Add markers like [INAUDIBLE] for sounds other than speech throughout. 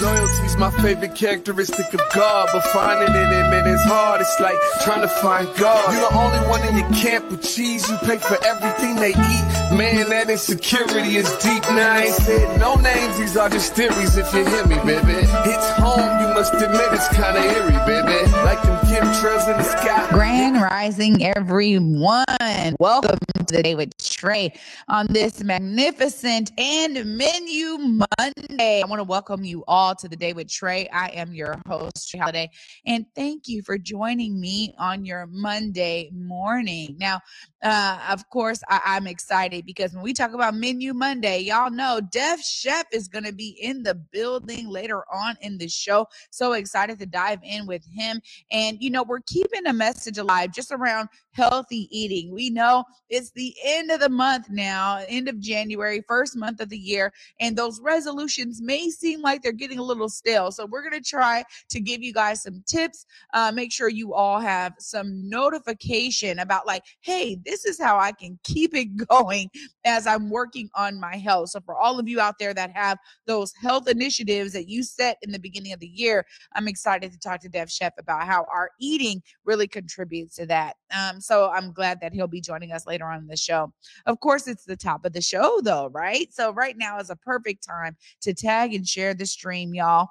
Loyalty's my favorite characteristic of God, but finding it in it is hard. It's like trying to find God. You're the only one in your camp with cheese. You pay for everything they eat. Man, that insecurity is deep. Now I ain't said no names. These are just theories. If you hear me, baby, it's home. You must admit it's kind of eerie, baby. Like them chemtrails in the sky. Grand Rising, everyone. Welcome to the day with Trey on this magnificent and menu Monday. I want to welcome you all to the day with Trey. I am your host, Trey Holiday, and thank you for joining me on your Monday morning. Now, uh, of course, I, I'm excited because when we talk about Menu Monday, y'all know Def Chef is going to be in the building later on in the show. So excited to dive in with him. And, you know, we're keeping a message alive just around healthy eating. We know it's the end of the month now, end of January, first month of the year, and those resolutions may seem like they're getting a little stale. So we're going to try to give you guys some tips. Uh, make sure you all have some notification about like, hey, this is how I can keep it [LAUGHS] going as I'm working on my health. So for all of you out there that have those health initiatives that you set in the beginning of the year, I'm excited to talk to Def Chef about how our eating really contributes to that. Um, so I'm glad that he'll be joining us later on in the show. Of course, it's the top of the show, though, right? So right now is a perfect time to tag and share the stream, y'all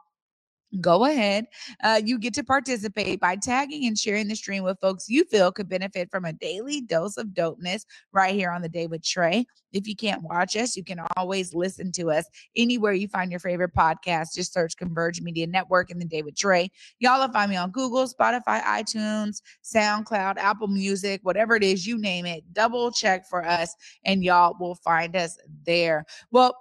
go ahead. Uh, you get to participate by tagging and sharing the stream with folks you feel could benefit from a daily dose of dopeness right here on the day with Trey. If you can't watch us, you can always listen to us anywhere you find your favorite podcast. Just search Converge Media Network and the day with Trey. Y'all will find me on Google, Spotify, iTunes, SoundCloud, Apple Music, whatever it is, you name it. Double check for us, and y'all will find us there. Well,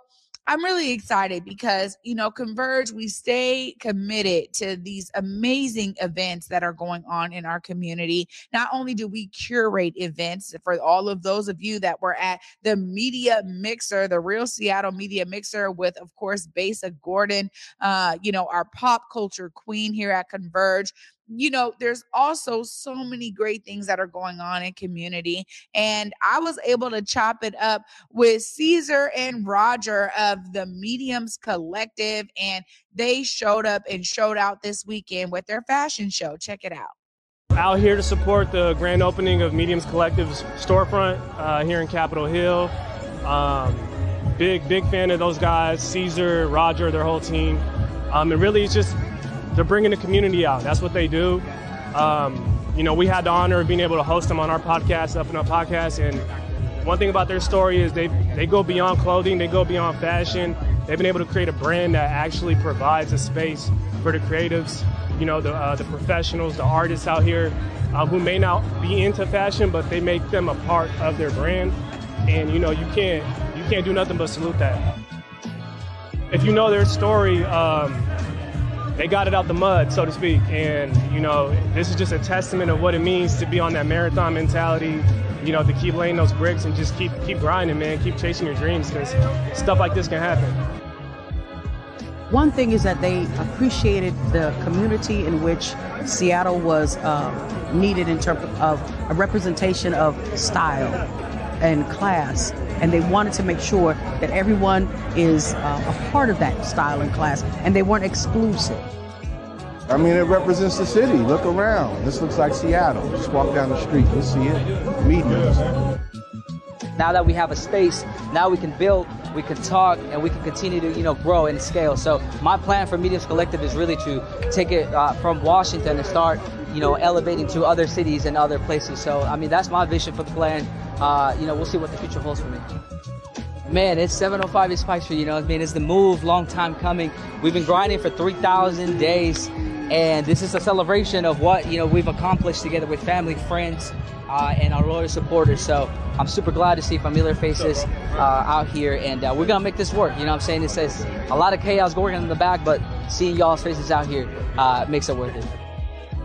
I'm really excited because, you know, Converge, we stay committed to these amazing events that are going on in our community. Not only do we curate events for all of those of you that were at the Media Mixer, the Real Seattle Media Mixer, with, of course, Basa Gordon, uh, you know, our pop culture queen here at Converge you know, there's also so many great things that are going on in community. And I was able to chop it up with Caesar and Roger of the Mediums Collective, and they showed up and showed out this weekend with their fashion show. Check it out. Out here to support the grand opening of Mediums Collective's storefront uh, here in Capitol Hill. Um, big, big fan of those guys, Caesar, Roger, their whole team. Um, and really, it's just they're bringing the community out. That's what they do. Um, you know, we had the honor of being able to host them on our podcast, Up and Up Podcast. And one thing about their story is they they go beyond clothing, they go beyond fashion. They've been able to create a brand that actually provides a space for the creatives, you know, the uh, the professionals, the artists out here uh, who may not be into fashion, but they make them a part of their brand. And you know, you can't you can't do nothing but salute that. If you know their story. Um, they got it out the mud, so to speak. And, you know, this is just a testament of what it means to be on that marathon mentality, you know, to keep laying those bricks and just keep keep grinding, man, keep chasing your dreams because stuff like this can happen. One thing is that they appreciated the community in which Seattle was uh, needed in terms of a representation of style and class and they wanted to make sure that everyone is uh, a part of that style and class, and they weren't exclusive. I mean, it represents the city. Look around. This looks like Seattle. Just walk down the street, you'll see it. Mediums. Now that we have a space, now we can build, we can talk, and we can continue to, you know, grow and scale. So my plan for Mediums Collective is really to take it uh, from Washington and start, you know, elevating to other cities and other places. So I mean, that's my vision for the plan uh, you know, we'll see what the future holds for me. Man, it's 705 East Pike Street, you know, I mean, it's the move, long time coming. We've been grinding for 3,000 days, and this is a celebration of what, you know, we've accomplished together with family, friends, uh, and our loyal supporters. So I'm super glad to see familiar faces uh, out here, and uh, we're gonna make this work. You know what I'm saying? It says a lot of chaos going on in the back, but seeing y'all's faces out here uh, makes it worth it.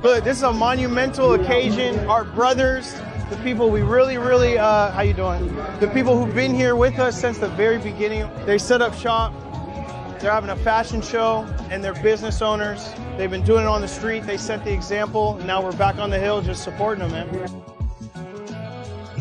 Look, this is a monumental occasion. Our brothers, the people we really, really, uh, how you doing? The people who've been here with us since the very beginning. They set up shop. They're having a fashion show, and they're business owners. They've been doing it on the street. They set the example. Now we're back on the hill, just supporting them, man.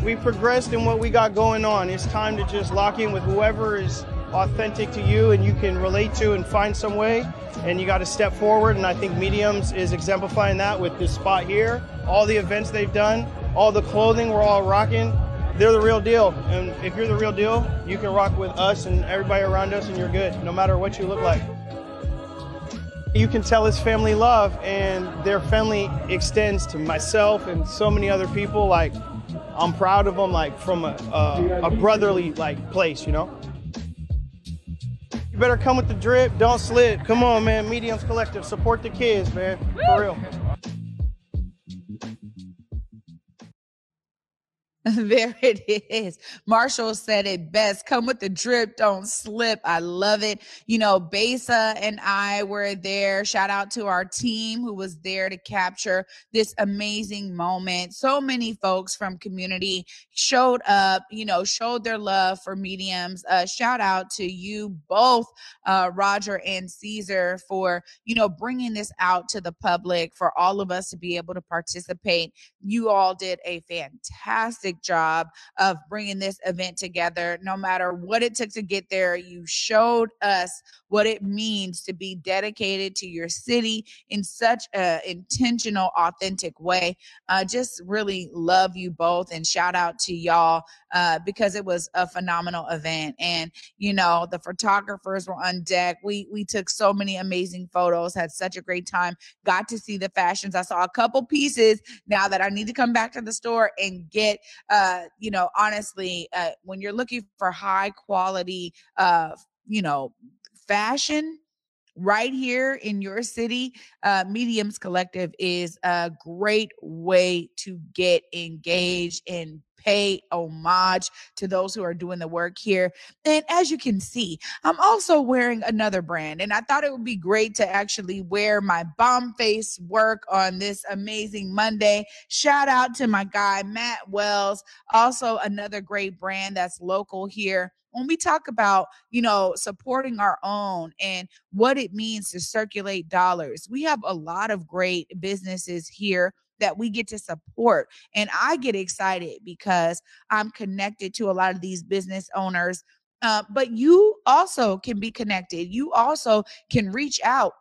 we progressed in what we got going on. It's time to just lock in with whoever is authentic to you and you can relate to and find some way. And you got to step forward. And I think Mediums is exemplifying that with this spot here. All the events they've done, all the clothing we're all rocking, they're the real deal. And if you're the real deal, you can rock with us and everybody around us and you're good, no matter what you look like. You can tell it's family love and their family extends to myself and so many other people. Like, I'm proud of them, like from a, a, a brotherly like place, you know? Better come with the drip, don't slip. Come on, man. Mediums Collective, support the kids, man. For real. [LAUGHS] there it is. Marshall said it best. Come with the drip, don't slip. I love it. You know, Besa and I were there. Shout out to our team who was there to capture this amazing moment. So many folks from community showed up, you know, showed their love for mediums. Uh, shout out to you both, uh, Roger and Caesar, for, you know, bringing this out to the public, for all of us to be able to participate. You all did a fantastic job of bringing this event together. No matter what it took to get there, you showed us what it means to be dedicated to your city in such an intentional, authentic way. I uh, just really love you both and shout out to y'all uh, because it was a phenomenal event. And you know, the photographers were on deck. We we took so many amazing photos, had such a great time. Got to see the fashions. I saw a couple pieces now that I need to come back to the store and get uh, you know, honestly, uh, when you're looking for high quality, uh, you know, fashion, right here in your city, uh, Mediums Collective is a great way to get engaged and pay homage to those who are doing the work here. And as you can see, I'm also wearing another brand, and I thought it would be great to actually wear my bomb face work on this amazing Monday. Shout out to my guy, Matt Wells, also another great brand that's local here when we talk about you know supporting our own and what it means to circulate dollars we have a lot of great businesses here that we get to support. And I get excited because I'm connected to a lot of these business owners. Uh, but you also can be connected. You also can reach out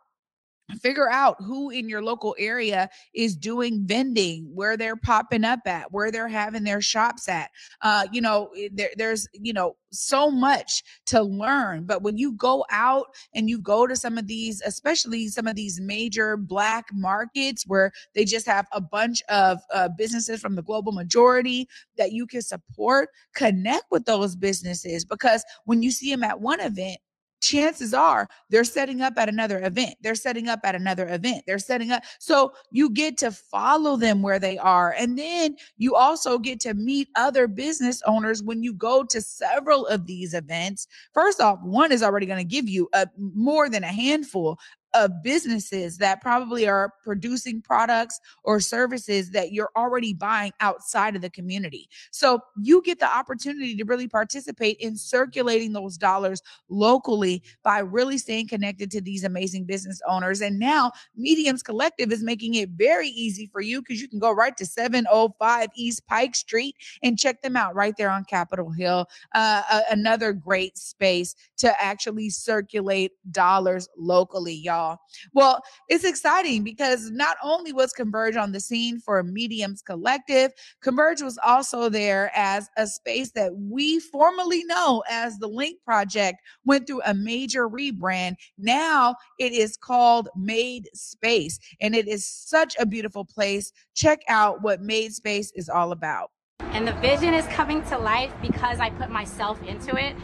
figure out who in your local area is doing vending where they're popping up at where they're having their shops at. Uh, you know eh, there, there's you know so much to learn but when you go out and you go to some of these especially some of these major black markets where they just have a bunch of uh, businesses from the global majority that you can support connect with those businesses because when you see them at one event chances are they're setting up at another event. They're setting up at another event. They're setting up. So you get to follow them where they are. And then you also get to meet other business owners when you go to several of these events. First off, one is already going to give you a more than a handful of businesses that probably are producing products or services that you're already buying outside of the community. So you get the opportunity to really participate in circulating those dollars locally by really staying connected to these amazing business owners. And now Mediums Collective is making it very easy for you because you can go right to 705 East Pike Street and check them out right there on Capitol Hill. Uh, another great space to actually circulate dollars locally, y'all y'all. Well, it's exciting because not only was Converge on the scene for Mediums Collective, Converge was also there as a space that we formerly know as the Link Project went through a major rebrand. Now it is called Made Space, and it is such a beautiful place. Check out what Made Space is all about. And the vision is coming to life because I put myself into it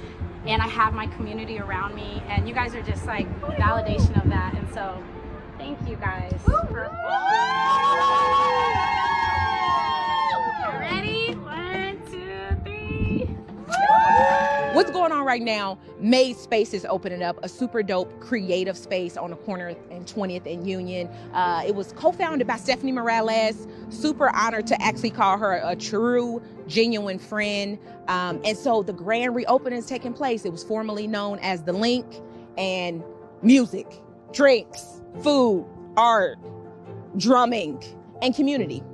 and I have my community around me. And you guys are just like validation of that. And so thank you guys. What's going on right now? Made Space is opening up a super dope creative space on the corner in 20th and Union. Uh, it was co-founded by Stephanie Morales. Super honored to actually call her a true, genuine friend. Um, and so the grand reopening is taking place. It was formerly known as the Link, and music, drinks, food, art, drumming, and community.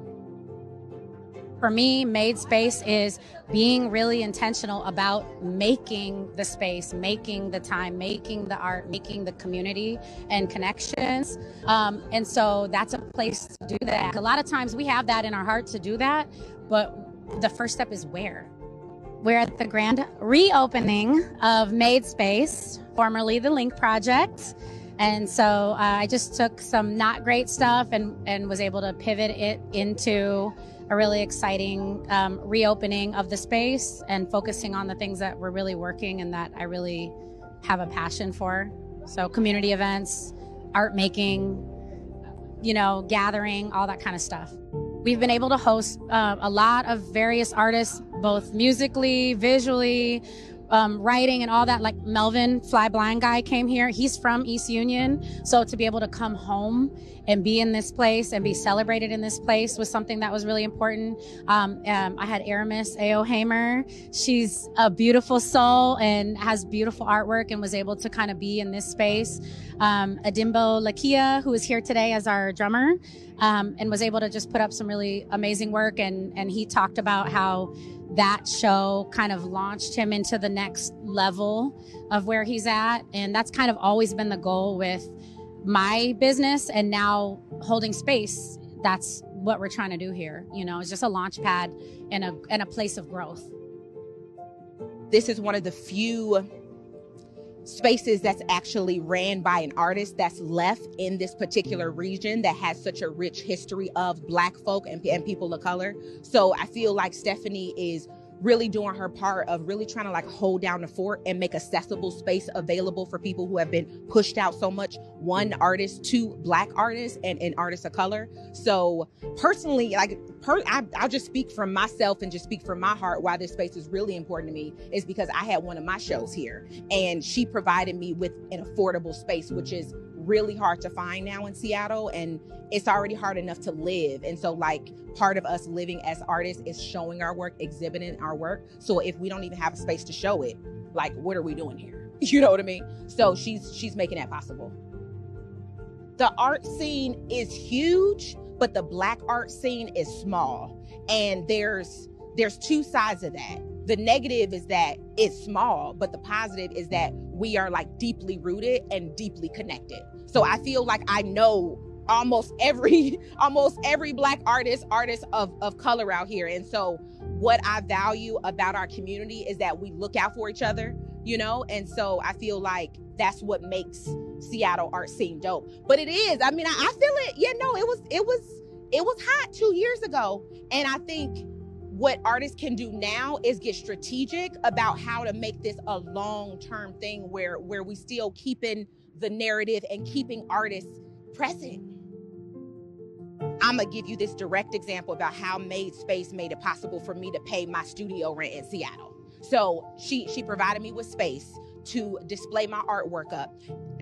For me, Made Space is being really intentional about making the space, making the time, making the art, making the community and connections. Um, and so that's a place to do that. A lot of times we have that in our heart to do that, but the first step is where? We're at the grand reopening of Made Space, formerly the Link Project. And so uh, I just took some not great stuff and, and was able to pivot it into a really exciting um, reopening of the space and focusing on the things that were really working and that I really have a passion for. So, community events, art making, you know, gathering, all that kind of stuff. We've been able to host uh, a lot of various artists, both musically, visually, um, writing and all that. Like Melvin Fly Blind guy came here. He's from East Union. So to be able to come home and be in this place and be celebrated in this place was something that was really important. Um, um, I had Aramis A.O. Hamer. She's a beautiful soul and has beautiful artwork and was able to kind of be in this space. Um, Adimbo Lakia, who is here today as our drummer, um, and was able to just put up some really amazing work. And, and he talked about how that show kind of launched him into the next level of where he's at. And that's kind of always been the goal with my business and now holding space. That's what we're trying to do here. You know, it's just a launch pad and a and a place of growth. This is one of the few spaces that's actually ran by an artist that's left in this particular region that has such a rich history of black folk and, and people of color. So I feel like Stephanie is really doing her part of really trying to like hold down the fort and make accessible space available for people who have been pushed out so much. One artist two black artists and, and artists of color. So personally like per, I, i'll just speak from myself and just speak from my heart why this space is really important to me is because i had one of my shows here and she provided me with an affordable space which is really hard to find now in Seattle and it's already hard enough to live. And so like part of us living as artists is showing our work, exhibiting our work. So if we don't even have a space to show it, like what are we doing here? [LAUGHS] You know what I mean? So she's she's making that possible. The art scene is huge, but the black art scene is small. And there's there's two sides of that the negative is that it's small, but the positive is that we are like deeply rooted and deeply connected. So I feel like I know almost every [LAUGHS] almost every black artist artist of, of color out here. And so what i value about our community is that we look out for each other you know? And so i feel like that's what makes seattle art scene dope. But it is i mean i, I feel it. Yeah no it was it was it was hot two years ago. And i think what artists can do now is get strategic about how to make this a long-term thing where where we still keeping the narrative and keeping artists present. I'm gonna give you this direct example about how made space made it possible for me to pay my studio rent in seattle. So she she provided me with space to display my artwork up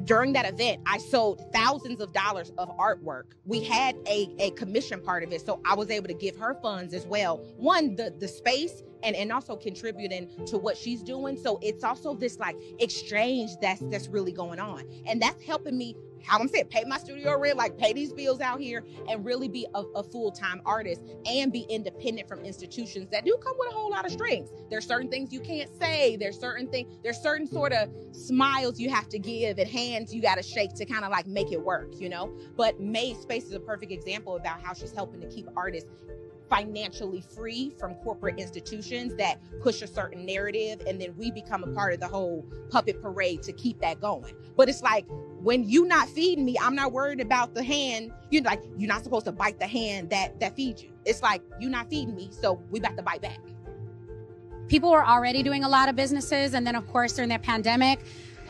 during that event, I sold thousands of dollars of artwork. We had a, a commission part of it. So I was able to give her funds as well. One, the, the space and, and also contributing to what she's doing. So it's also this like exchange that's that's really going on. And that's helping me I'm saying, pay my studio rent, like pay these bills out here and really be a, a full time artist and be independent from institutions that do come with a whole lot of strings. There's certain things you can't say. There's certain things, there's certain sort of smiles you have to give and hands you got to shake to kind of like make it work, you know? But Made Space is a perfect example about how she's helping to keep artists financially free from corporate institutions that push a certain narrative and then we become a part of the whole puppet parade to keep that going. But it's like when you not feeding me i'm not worried about the hand. You're like you're not supposed to bite the hand that that feeds you. It's like you're not feeding me so we about to bite back. People were already doing a lot of businesses and then of course during the pandemic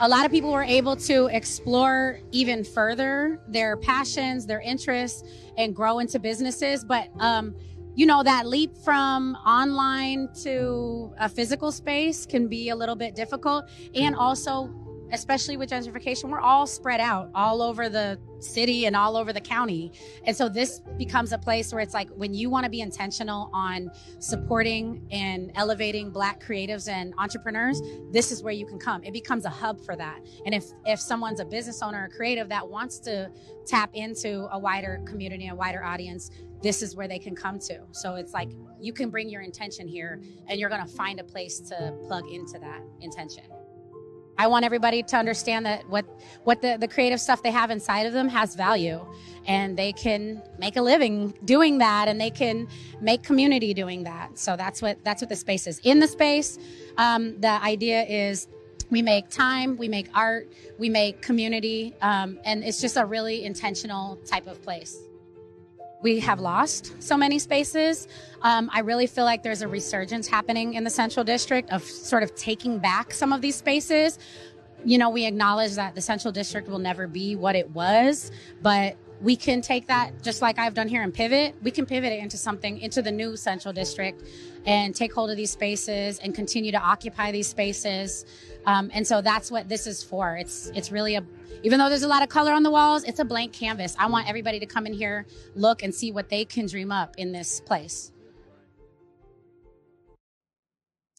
a lot of people were able to explore even further their passions their interests and grow into businesses. But um, you know, that leap from online to a physical space can be a little bit difficult. And also, especially with gentrification, we're all spread out all over the city and all over the county. And so this becomes a place where it's like when you want to be intentional on supporting and elevating black creatives and entrepreneurs, this is where you can come. It becomes a hub for that. And if if someone's a business owner or creative that wants to tap into a wider community, a wider audience, this is where they can come to. So it's like you can bring your intention here and you're going to find a place to plug into that intention. I want everybody to understand that what what the, the creative stuff they have inside of them has value and they can make a living doing that and they can make community doing that. So that's what that's what the space is. In the space, um, the idea is we make time, we make art, we make community, um, and it's just a really intentional type of place we have lost so many spaces. Um, I really feel like there's a resurgence happening in the Central District of sort of taking back some of these spaces. You know, we acknowledge that the Central District will never be what it was, but we can take that just like I've done here and pivot. We can pivot it into something, into the new Central District and take hold of these spaces and continue to occupy these spaces. Um, and so that's what this is for. It's, it's really a, even though there's a lot of color on the walls, it's a blank canvas. I want everybody to come in here, look and see what they can dream up in this place.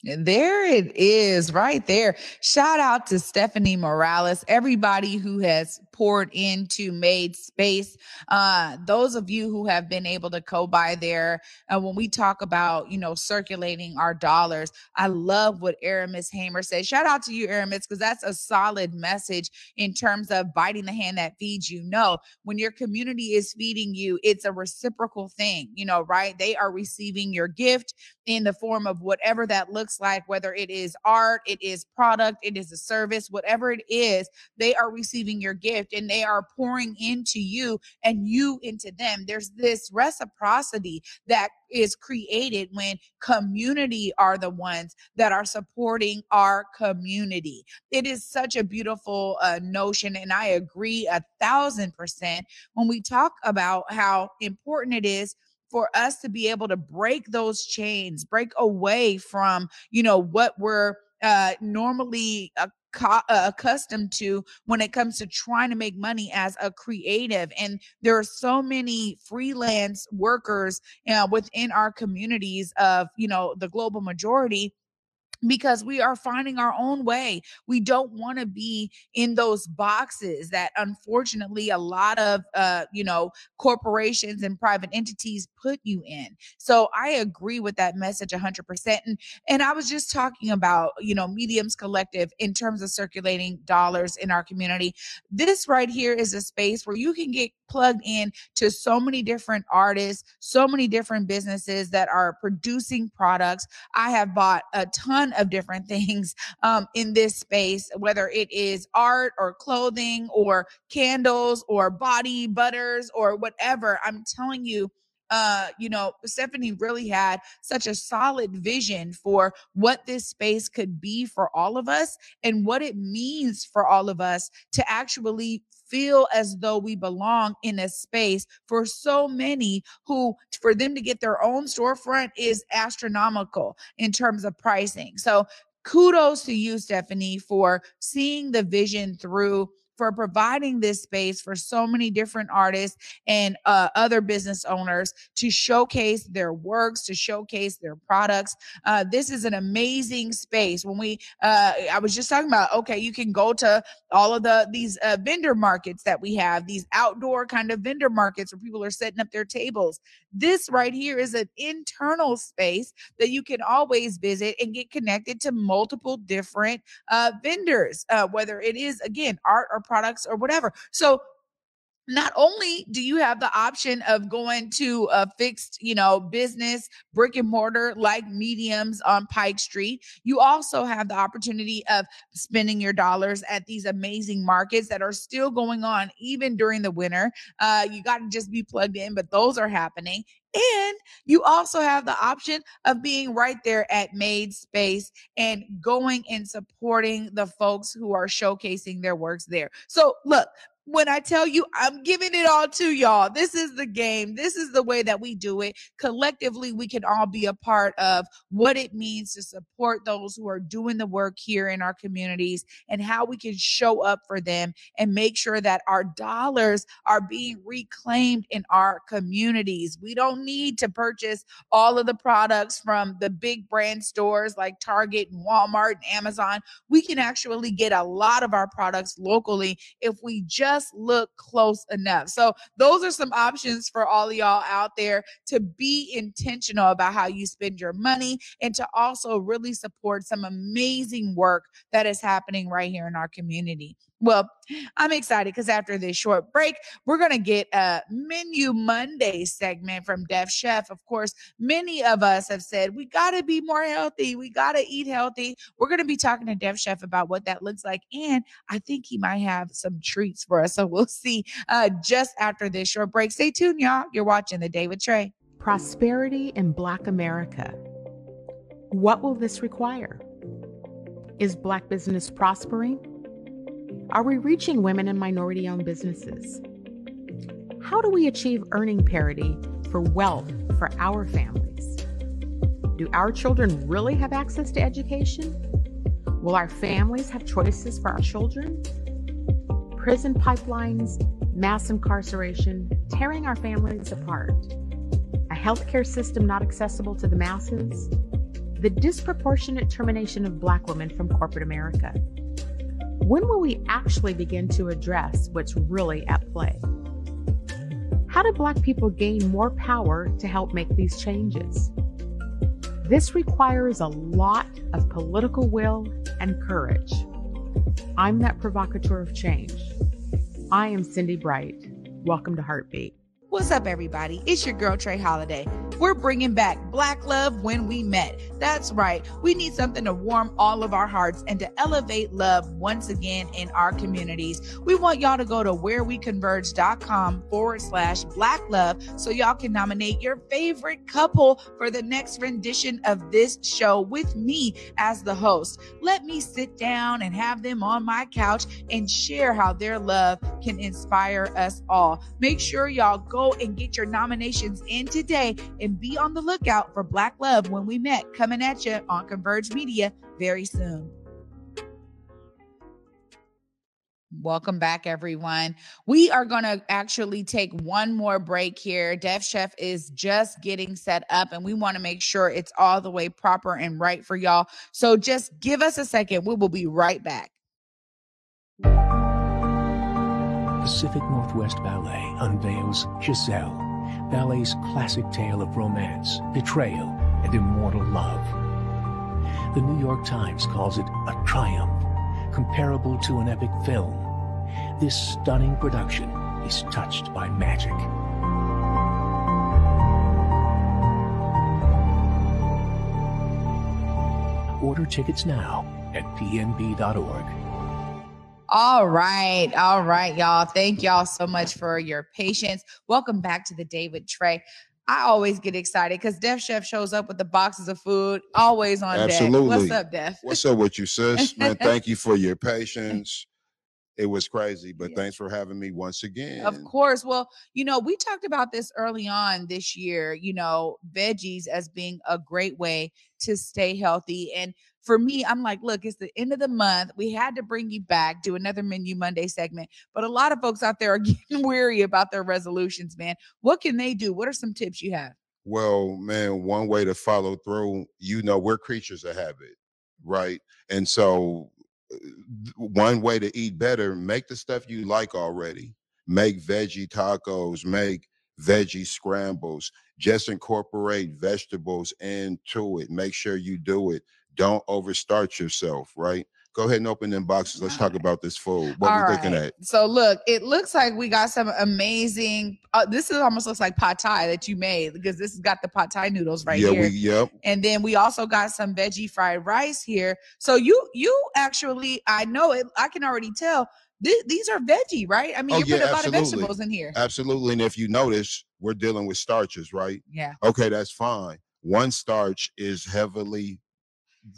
There it is, right there. Shout out to Stephanie Morales, everybody who has poured into Made Space. Uh, those of you who have been able to co buy there, uh, when we talk about, you know, circulating our dollars, I love what Aramis Hamer said. Shout out to you, Aramis, because that's a solid message in terms of biting the hand that feeds you. No, when your community is feeding you, it's a reciprocal thing, you know, right? They are receiving your gift in the form of whatever that looks like, whether it is art, it is product, it is a service, whatever it is, they are receiving your gift and they are pouring into you and you into them. There's this reciprocity that is created when community are the ones that are supporting our community. It is such a beautiful uh, notion. And I agree a thousand percent when we talk about how important it is for us to be able to break those chains, break away from, you know, what we're uh, normally uh, accustomed to when it comes to trying to make money as a creative. And there are so many freelance workers uh, within our communities of, you know, the global majority because we are finding our own way. We don't want to be in those boxes that unfortunately a lot of uh, you know, corporations and private entities put you in. So I agree with that message 100%. And and I was just talking about, you know, Mediums Collective in terms of circulating dollars in our community. This right here is a space where you can get plugged in to so many different artists, so many different businesses that are producing products. I have bought a ton of different [LAUGHS] things um, in this space, whether it is art or clothing or candles or body butters or whatever. I'm telling you, uh, you know, Stephanie really had such a solid vision for what this space could be for all of us and what it means for all of us to actually feel as though we belong in a space for so many who for them to get their own storefront is astronomical in terms of pricing. So kudos to you Stephanie for seeing the vision through for providing this space for so many different artists and uh, other business owners to showcase their works, to showcase their products. Uh, this is an amazing space. When we, uh, I was just talking about, okay, you can go to all of the these uh, vendor markets that we have, these outdoor kind of vendor markets where people are setting up their tables. This right here is an internal space that you can always visit and get connected to multiple different uh, vendors, uh, whether it is again art products or whatever. So not only do you have the option of going to a fixed, you know, business brick and mortar like mediums on Pike Street, you also have the opportunity of spending your dollars at these amazing markets that are still going on even during the winter. Uh, you got to just be plugged in, but those are happening. And you also have the option of being right there at Made Space and going and supporting the folks who are showcasing their works there. So, look, when I tell you I'm giving it all to y'all. This is the game. This is the way that we do it. Collectively, we can all be a part of what it means to support those who are doing the work here in our communities and how we can show up for them and make sure that our dollars are being reclaimed in our communities. We don't need to purchase all of the products from the big brand stores like Target and Walmart and Amazon. We can actually get a lot of our products locally if we just just look close enough. So, those are some options for all y'all out there to be intentional about how you spend your money and to also really support some amazing work that is happening right here in our community. Well, I'm excited because after this short break, we're going to get a Menu Monday segment from Def Chef. Of course, many of us have said we got to be more healthy. We got to eat healthy. We're going to be talking to Def Chef about what that looks like. And I think he might have some treats for us. So we'll see uh, just after this short break. Stay tuned, y'all. You're watching The Day with Trey. Prosperity in Black America. What will this require? Is Black business prospering? Are we reaching women and minority owned businesses? How do we achieve earning parity for wealth for our families? Do our children really have access to education? Will our families have choices for our children? Prison pipelines, mass incarceration, tearing our families apart, a healthcare system not accessible to the masses, the disproportionate termination of Black women from corporate America when will we actually begin to address what's really at play? How do Black people gain more power to help make these changes? This requires a lot of political will and courage. I'm that provocateur of change. I am Cindy Bright. Welcome to Heartbeat. What's up, everybody? It's your girl, Trey Holiday. We're bringing back Black Love When We Met. That's right. We need something to warm all of our hearts and to elevate love once again in our communities. We want y'all to go to whereweconverge.com forward slash black love so y'all can nominate your favorite couple for the next rendition of this show with me as the host. Let me sit down and have them on my couch and share how their love can inspire us all. Make sure y'all go go and get your nominations in today and be on the lookout for Black Love when we met coming at you on Converge Media very soon. Welcome back, everyone. We are going to actually take one more break here. Def Chef is just getting set up, and we want to make sure it's all the way proper and right for y'all. So just give us a second. We will be right back. Pacific Northwest Ballet unveils Giselle, ballet's classic tale of romance, betrayal, and immortal love. The New York Times calls it a triumph, comparable to an epic film. This stunning production is touched by magic. Order tickets now at pnb.org. All right. All right, y'all. Thank y'all so much for your patience. Welcome back to the Day with Trey. I always get excited because Def Chef shows up with the boxes of food, always on Absolutely. deck. What's up, Def? What's up with you, sis? Man, [LAUGHS] thank you for your patience. It was crazy, but thanks for having me once again. Of course. Well, you know, we talked about this early on this year, you know, veggies as being a great way to stay healthy. And for me, I'm like, look, it's the end of the month. We had to bring you back, do another Menu Monday segment. But a lot of folks out there are [LAUGHS] getting weary about their resolutions, man. What can they do? What are some tips you have? Well, man, one way to follow through, you know, we're creatures of habit, right? And so, one way to eat better, make the stuff you like already. Make veggie tacos, make veggie scrambles. Just incorporate vegetables into it. Make sure you do it don't overstart yourself, right? Go ahead and open them boxes. Let's talk about this food. What All we looking at? So look, it looks like we got some amazing. Uh, this is almost looks like pad thai that you made because this has got the pad thai noodles right yeah, here. We, yep. And then we also got some veggie fried rice here. So you you actually, I know it. I can already tell th- these are veggie, right? I mean, oh, you yeah, put a absolutely. lot of vegetables in here. Absolutely. And if you notice, we're dealing with starches, right? Yeah. Okay, that's fine. One starch is heavily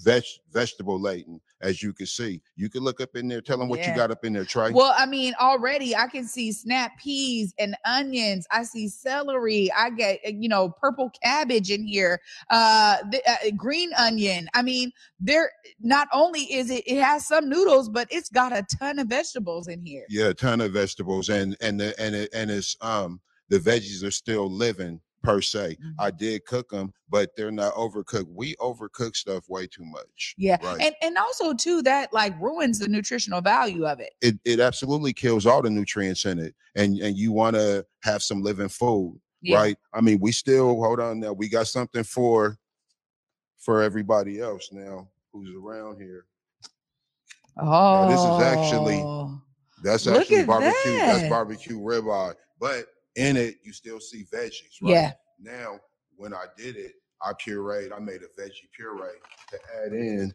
veg vegetable laden, as you can see. You can look up in there, tell them what you got up in there, Trey. Well, I mean, already I can see snap peas and onions. I see celery. I get uh, you know purple cabbage in here, uh, the, uh green onion. I mean, there not only is it it has some noodles, but it's got a ton of vegetables in here. Yeah, a ton of vegetables, and and the, and it, and it's um the veggies are still living per se. Mm-hmm. I did cook them, but they're not overcooked. We overcook stuff way too much. Yeah. Right. And and also too that like ruins the nutritional value of it. it, it absolutely kills all the nutrients in it and and you want to have some living food Yeah. right i mean we still hold on now we got something for for everybody else now who's around here Oh. Now, this is actually that's actually barbecue that. that's barbecue ribeye but in it you still see veggies right Yeah. now when i did it i pureed i made a veggie puree to add in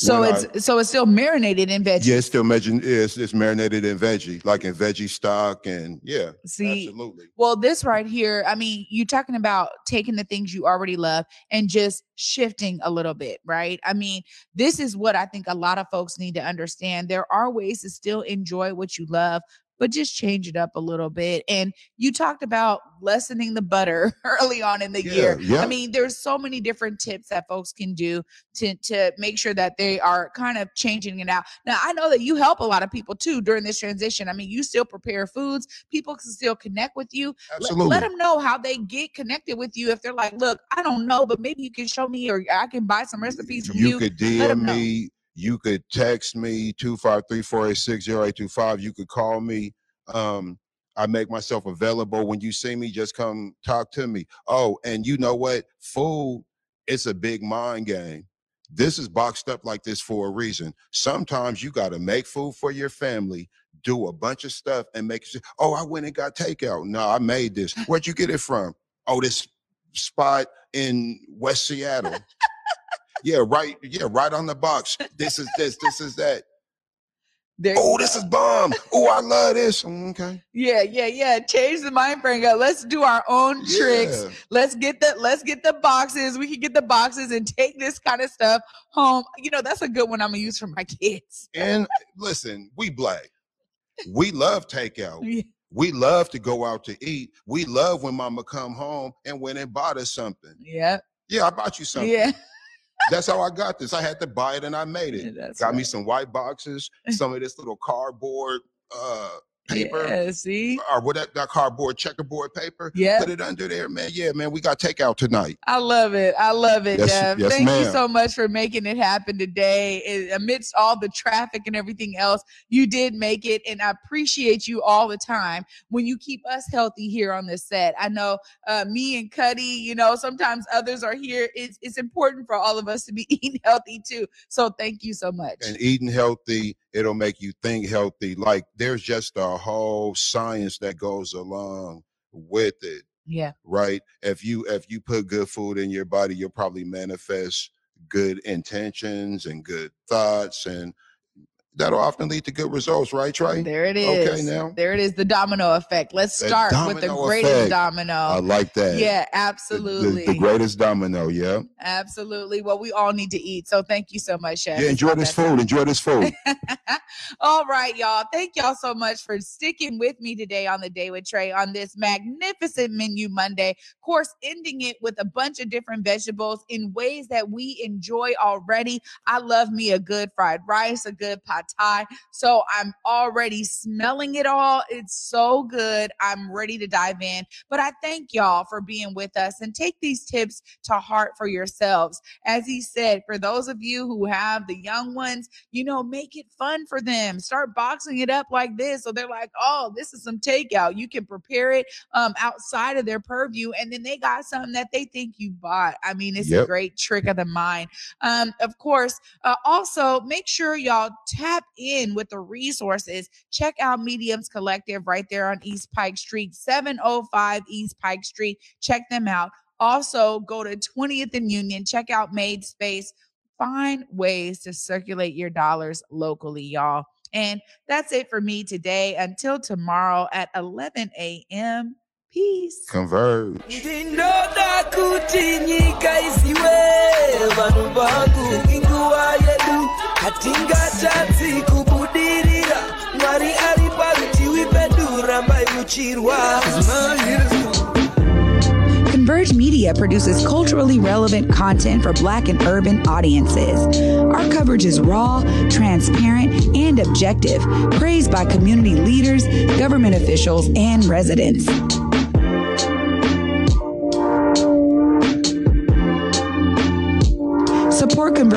So when it's I- so it's still marinated in veggies. Yeah, it's still mentioned. It's, it's marinated in veggie, like in veggie stock, and yeah, See, absolutely. Well, this right here, I mean, you're talking about taking the things you already love and just shifting a little bit, right? I mean, this is what I think a lot of folks need to understand. There are ways to still enjoy what you love, but just change it up a little bit. And you talked about lessening the butter [LAUGHS] early on in the year. yeah. I mean, there's so many different tips that folks can do to to make sure that they are kind of changing it out. Now, I know that you help a lot of people too during this transition. I mean, you still prepare foods. People can still connect with you. Let- Let, them know how they get connected with you. If they're like, look, I don't know, but maybe you can show me or I can buy some recipes from you. you could DM me. You could text me two five three four eight six zero eight two five. You could call me. Um, I make myself available. When you see me, just come talk to me. Oh, and you know what? Food, it's a big mind game. This is boxed up like this for a reason. Sometimes you got to make food for your family, do a bunch of stuff, and make it. Oh, I went and got takeout. No, I made this. Where'd you get it from? Oh, this spot in West Seattle. Yeah, right. Yeah, right on the box. This is this. This is that. There oh, this go. is bomb. Oh, I love this. Mm, Okay. Yeah, yeah, yeah. Change the mind frame. Go. Let's do our own tricks. Yeah. Let's get the let's get the boxes. We can get the boxes and take this kind of stuff home. You know, that's a good one I'm gonna use for my kids. And listen, we black. We love takeout. Yeah. We love to go out to eat. We love when mama come home and went and bought us something. Yeah. Yeah, I bought you something. Yeah. That's how I got this. I had to buy it and I made it. That's got me some white boxes, [LAUGHS] some of this little cardboard uh paper. Yeah, see? Or what that, that cardboard checkerboard paper. Yeah. Put it under there, man. Yeah, man. We got takeout tonight. I love it. I love it, Yes, Jeff. yes, Thank you so much for making it happen today. Eh, Amidst all the traffic and everything else, you did make it. And I appreciate you all the time when you keep us healthy here on this set. I know uh, me and Cuddy, you know, sometimes others are here. It's, it's important for all of us to be [LAUGHS] eating healthy too. So thank you so much. and eating healthy it'll make you think healthy like there's just a whole science that goes along with it yeah. right if you if you put good food in your body you'll probably manifest good intentions and good thoughts and that'll often lead to good results right trey There it is. okay now There it is. The domino effect. Let's The start with the greatest effect. domino. i like that Yeah, The- the- absolutely. the, greatest domino yeah Absolutely. Well, we all need to eat. So thank you so much, Chef. yeah enjoy this that time. food enjoy this food [LAUGHS] all right, y'all. Thank y'all so much for sticking with me today on the day with Trey on this magnificent menu Monday. Of course, ending it with a bunch of different vegetables in ways that we enjoy already. I love me a good fried rice, a good pad thai. So I'm already smelling it all. It's so good. I'm ready to dive in. But I thank y'all for being with us and take these tips to heart for yourselves. As he said, for those of you who have the young ones, you know, make it fun for them. Start boxing it up like this. So they're like, oh, this is some takeout. You can prepare it um, outside of their purview. And then they got something that they think you bought. I mean, it's a great trick of the mind. Um, of course, uh, also make sure y'all tap in with the resources. Check out Mediums Collective right there on East Pike Street, 705 East Pike Street. Check them out. Also, go to 20th and Union. Check out Made Space. Find ways to circulate your dollars locally, y'all. And that's it for me today. Until tomorrow at 11 a.m. Peace. converge ndinoda kuti nyika isiwe vanhu vangu inguva yedu hatingatadzi kubudirira mwari ari parutivi pedu rambai muchirwa Converge Media produces culturally relevant content for Black and urban audiences. Our coverage is raw, transparent, and objective, praised by community leaders, government officials, and residents.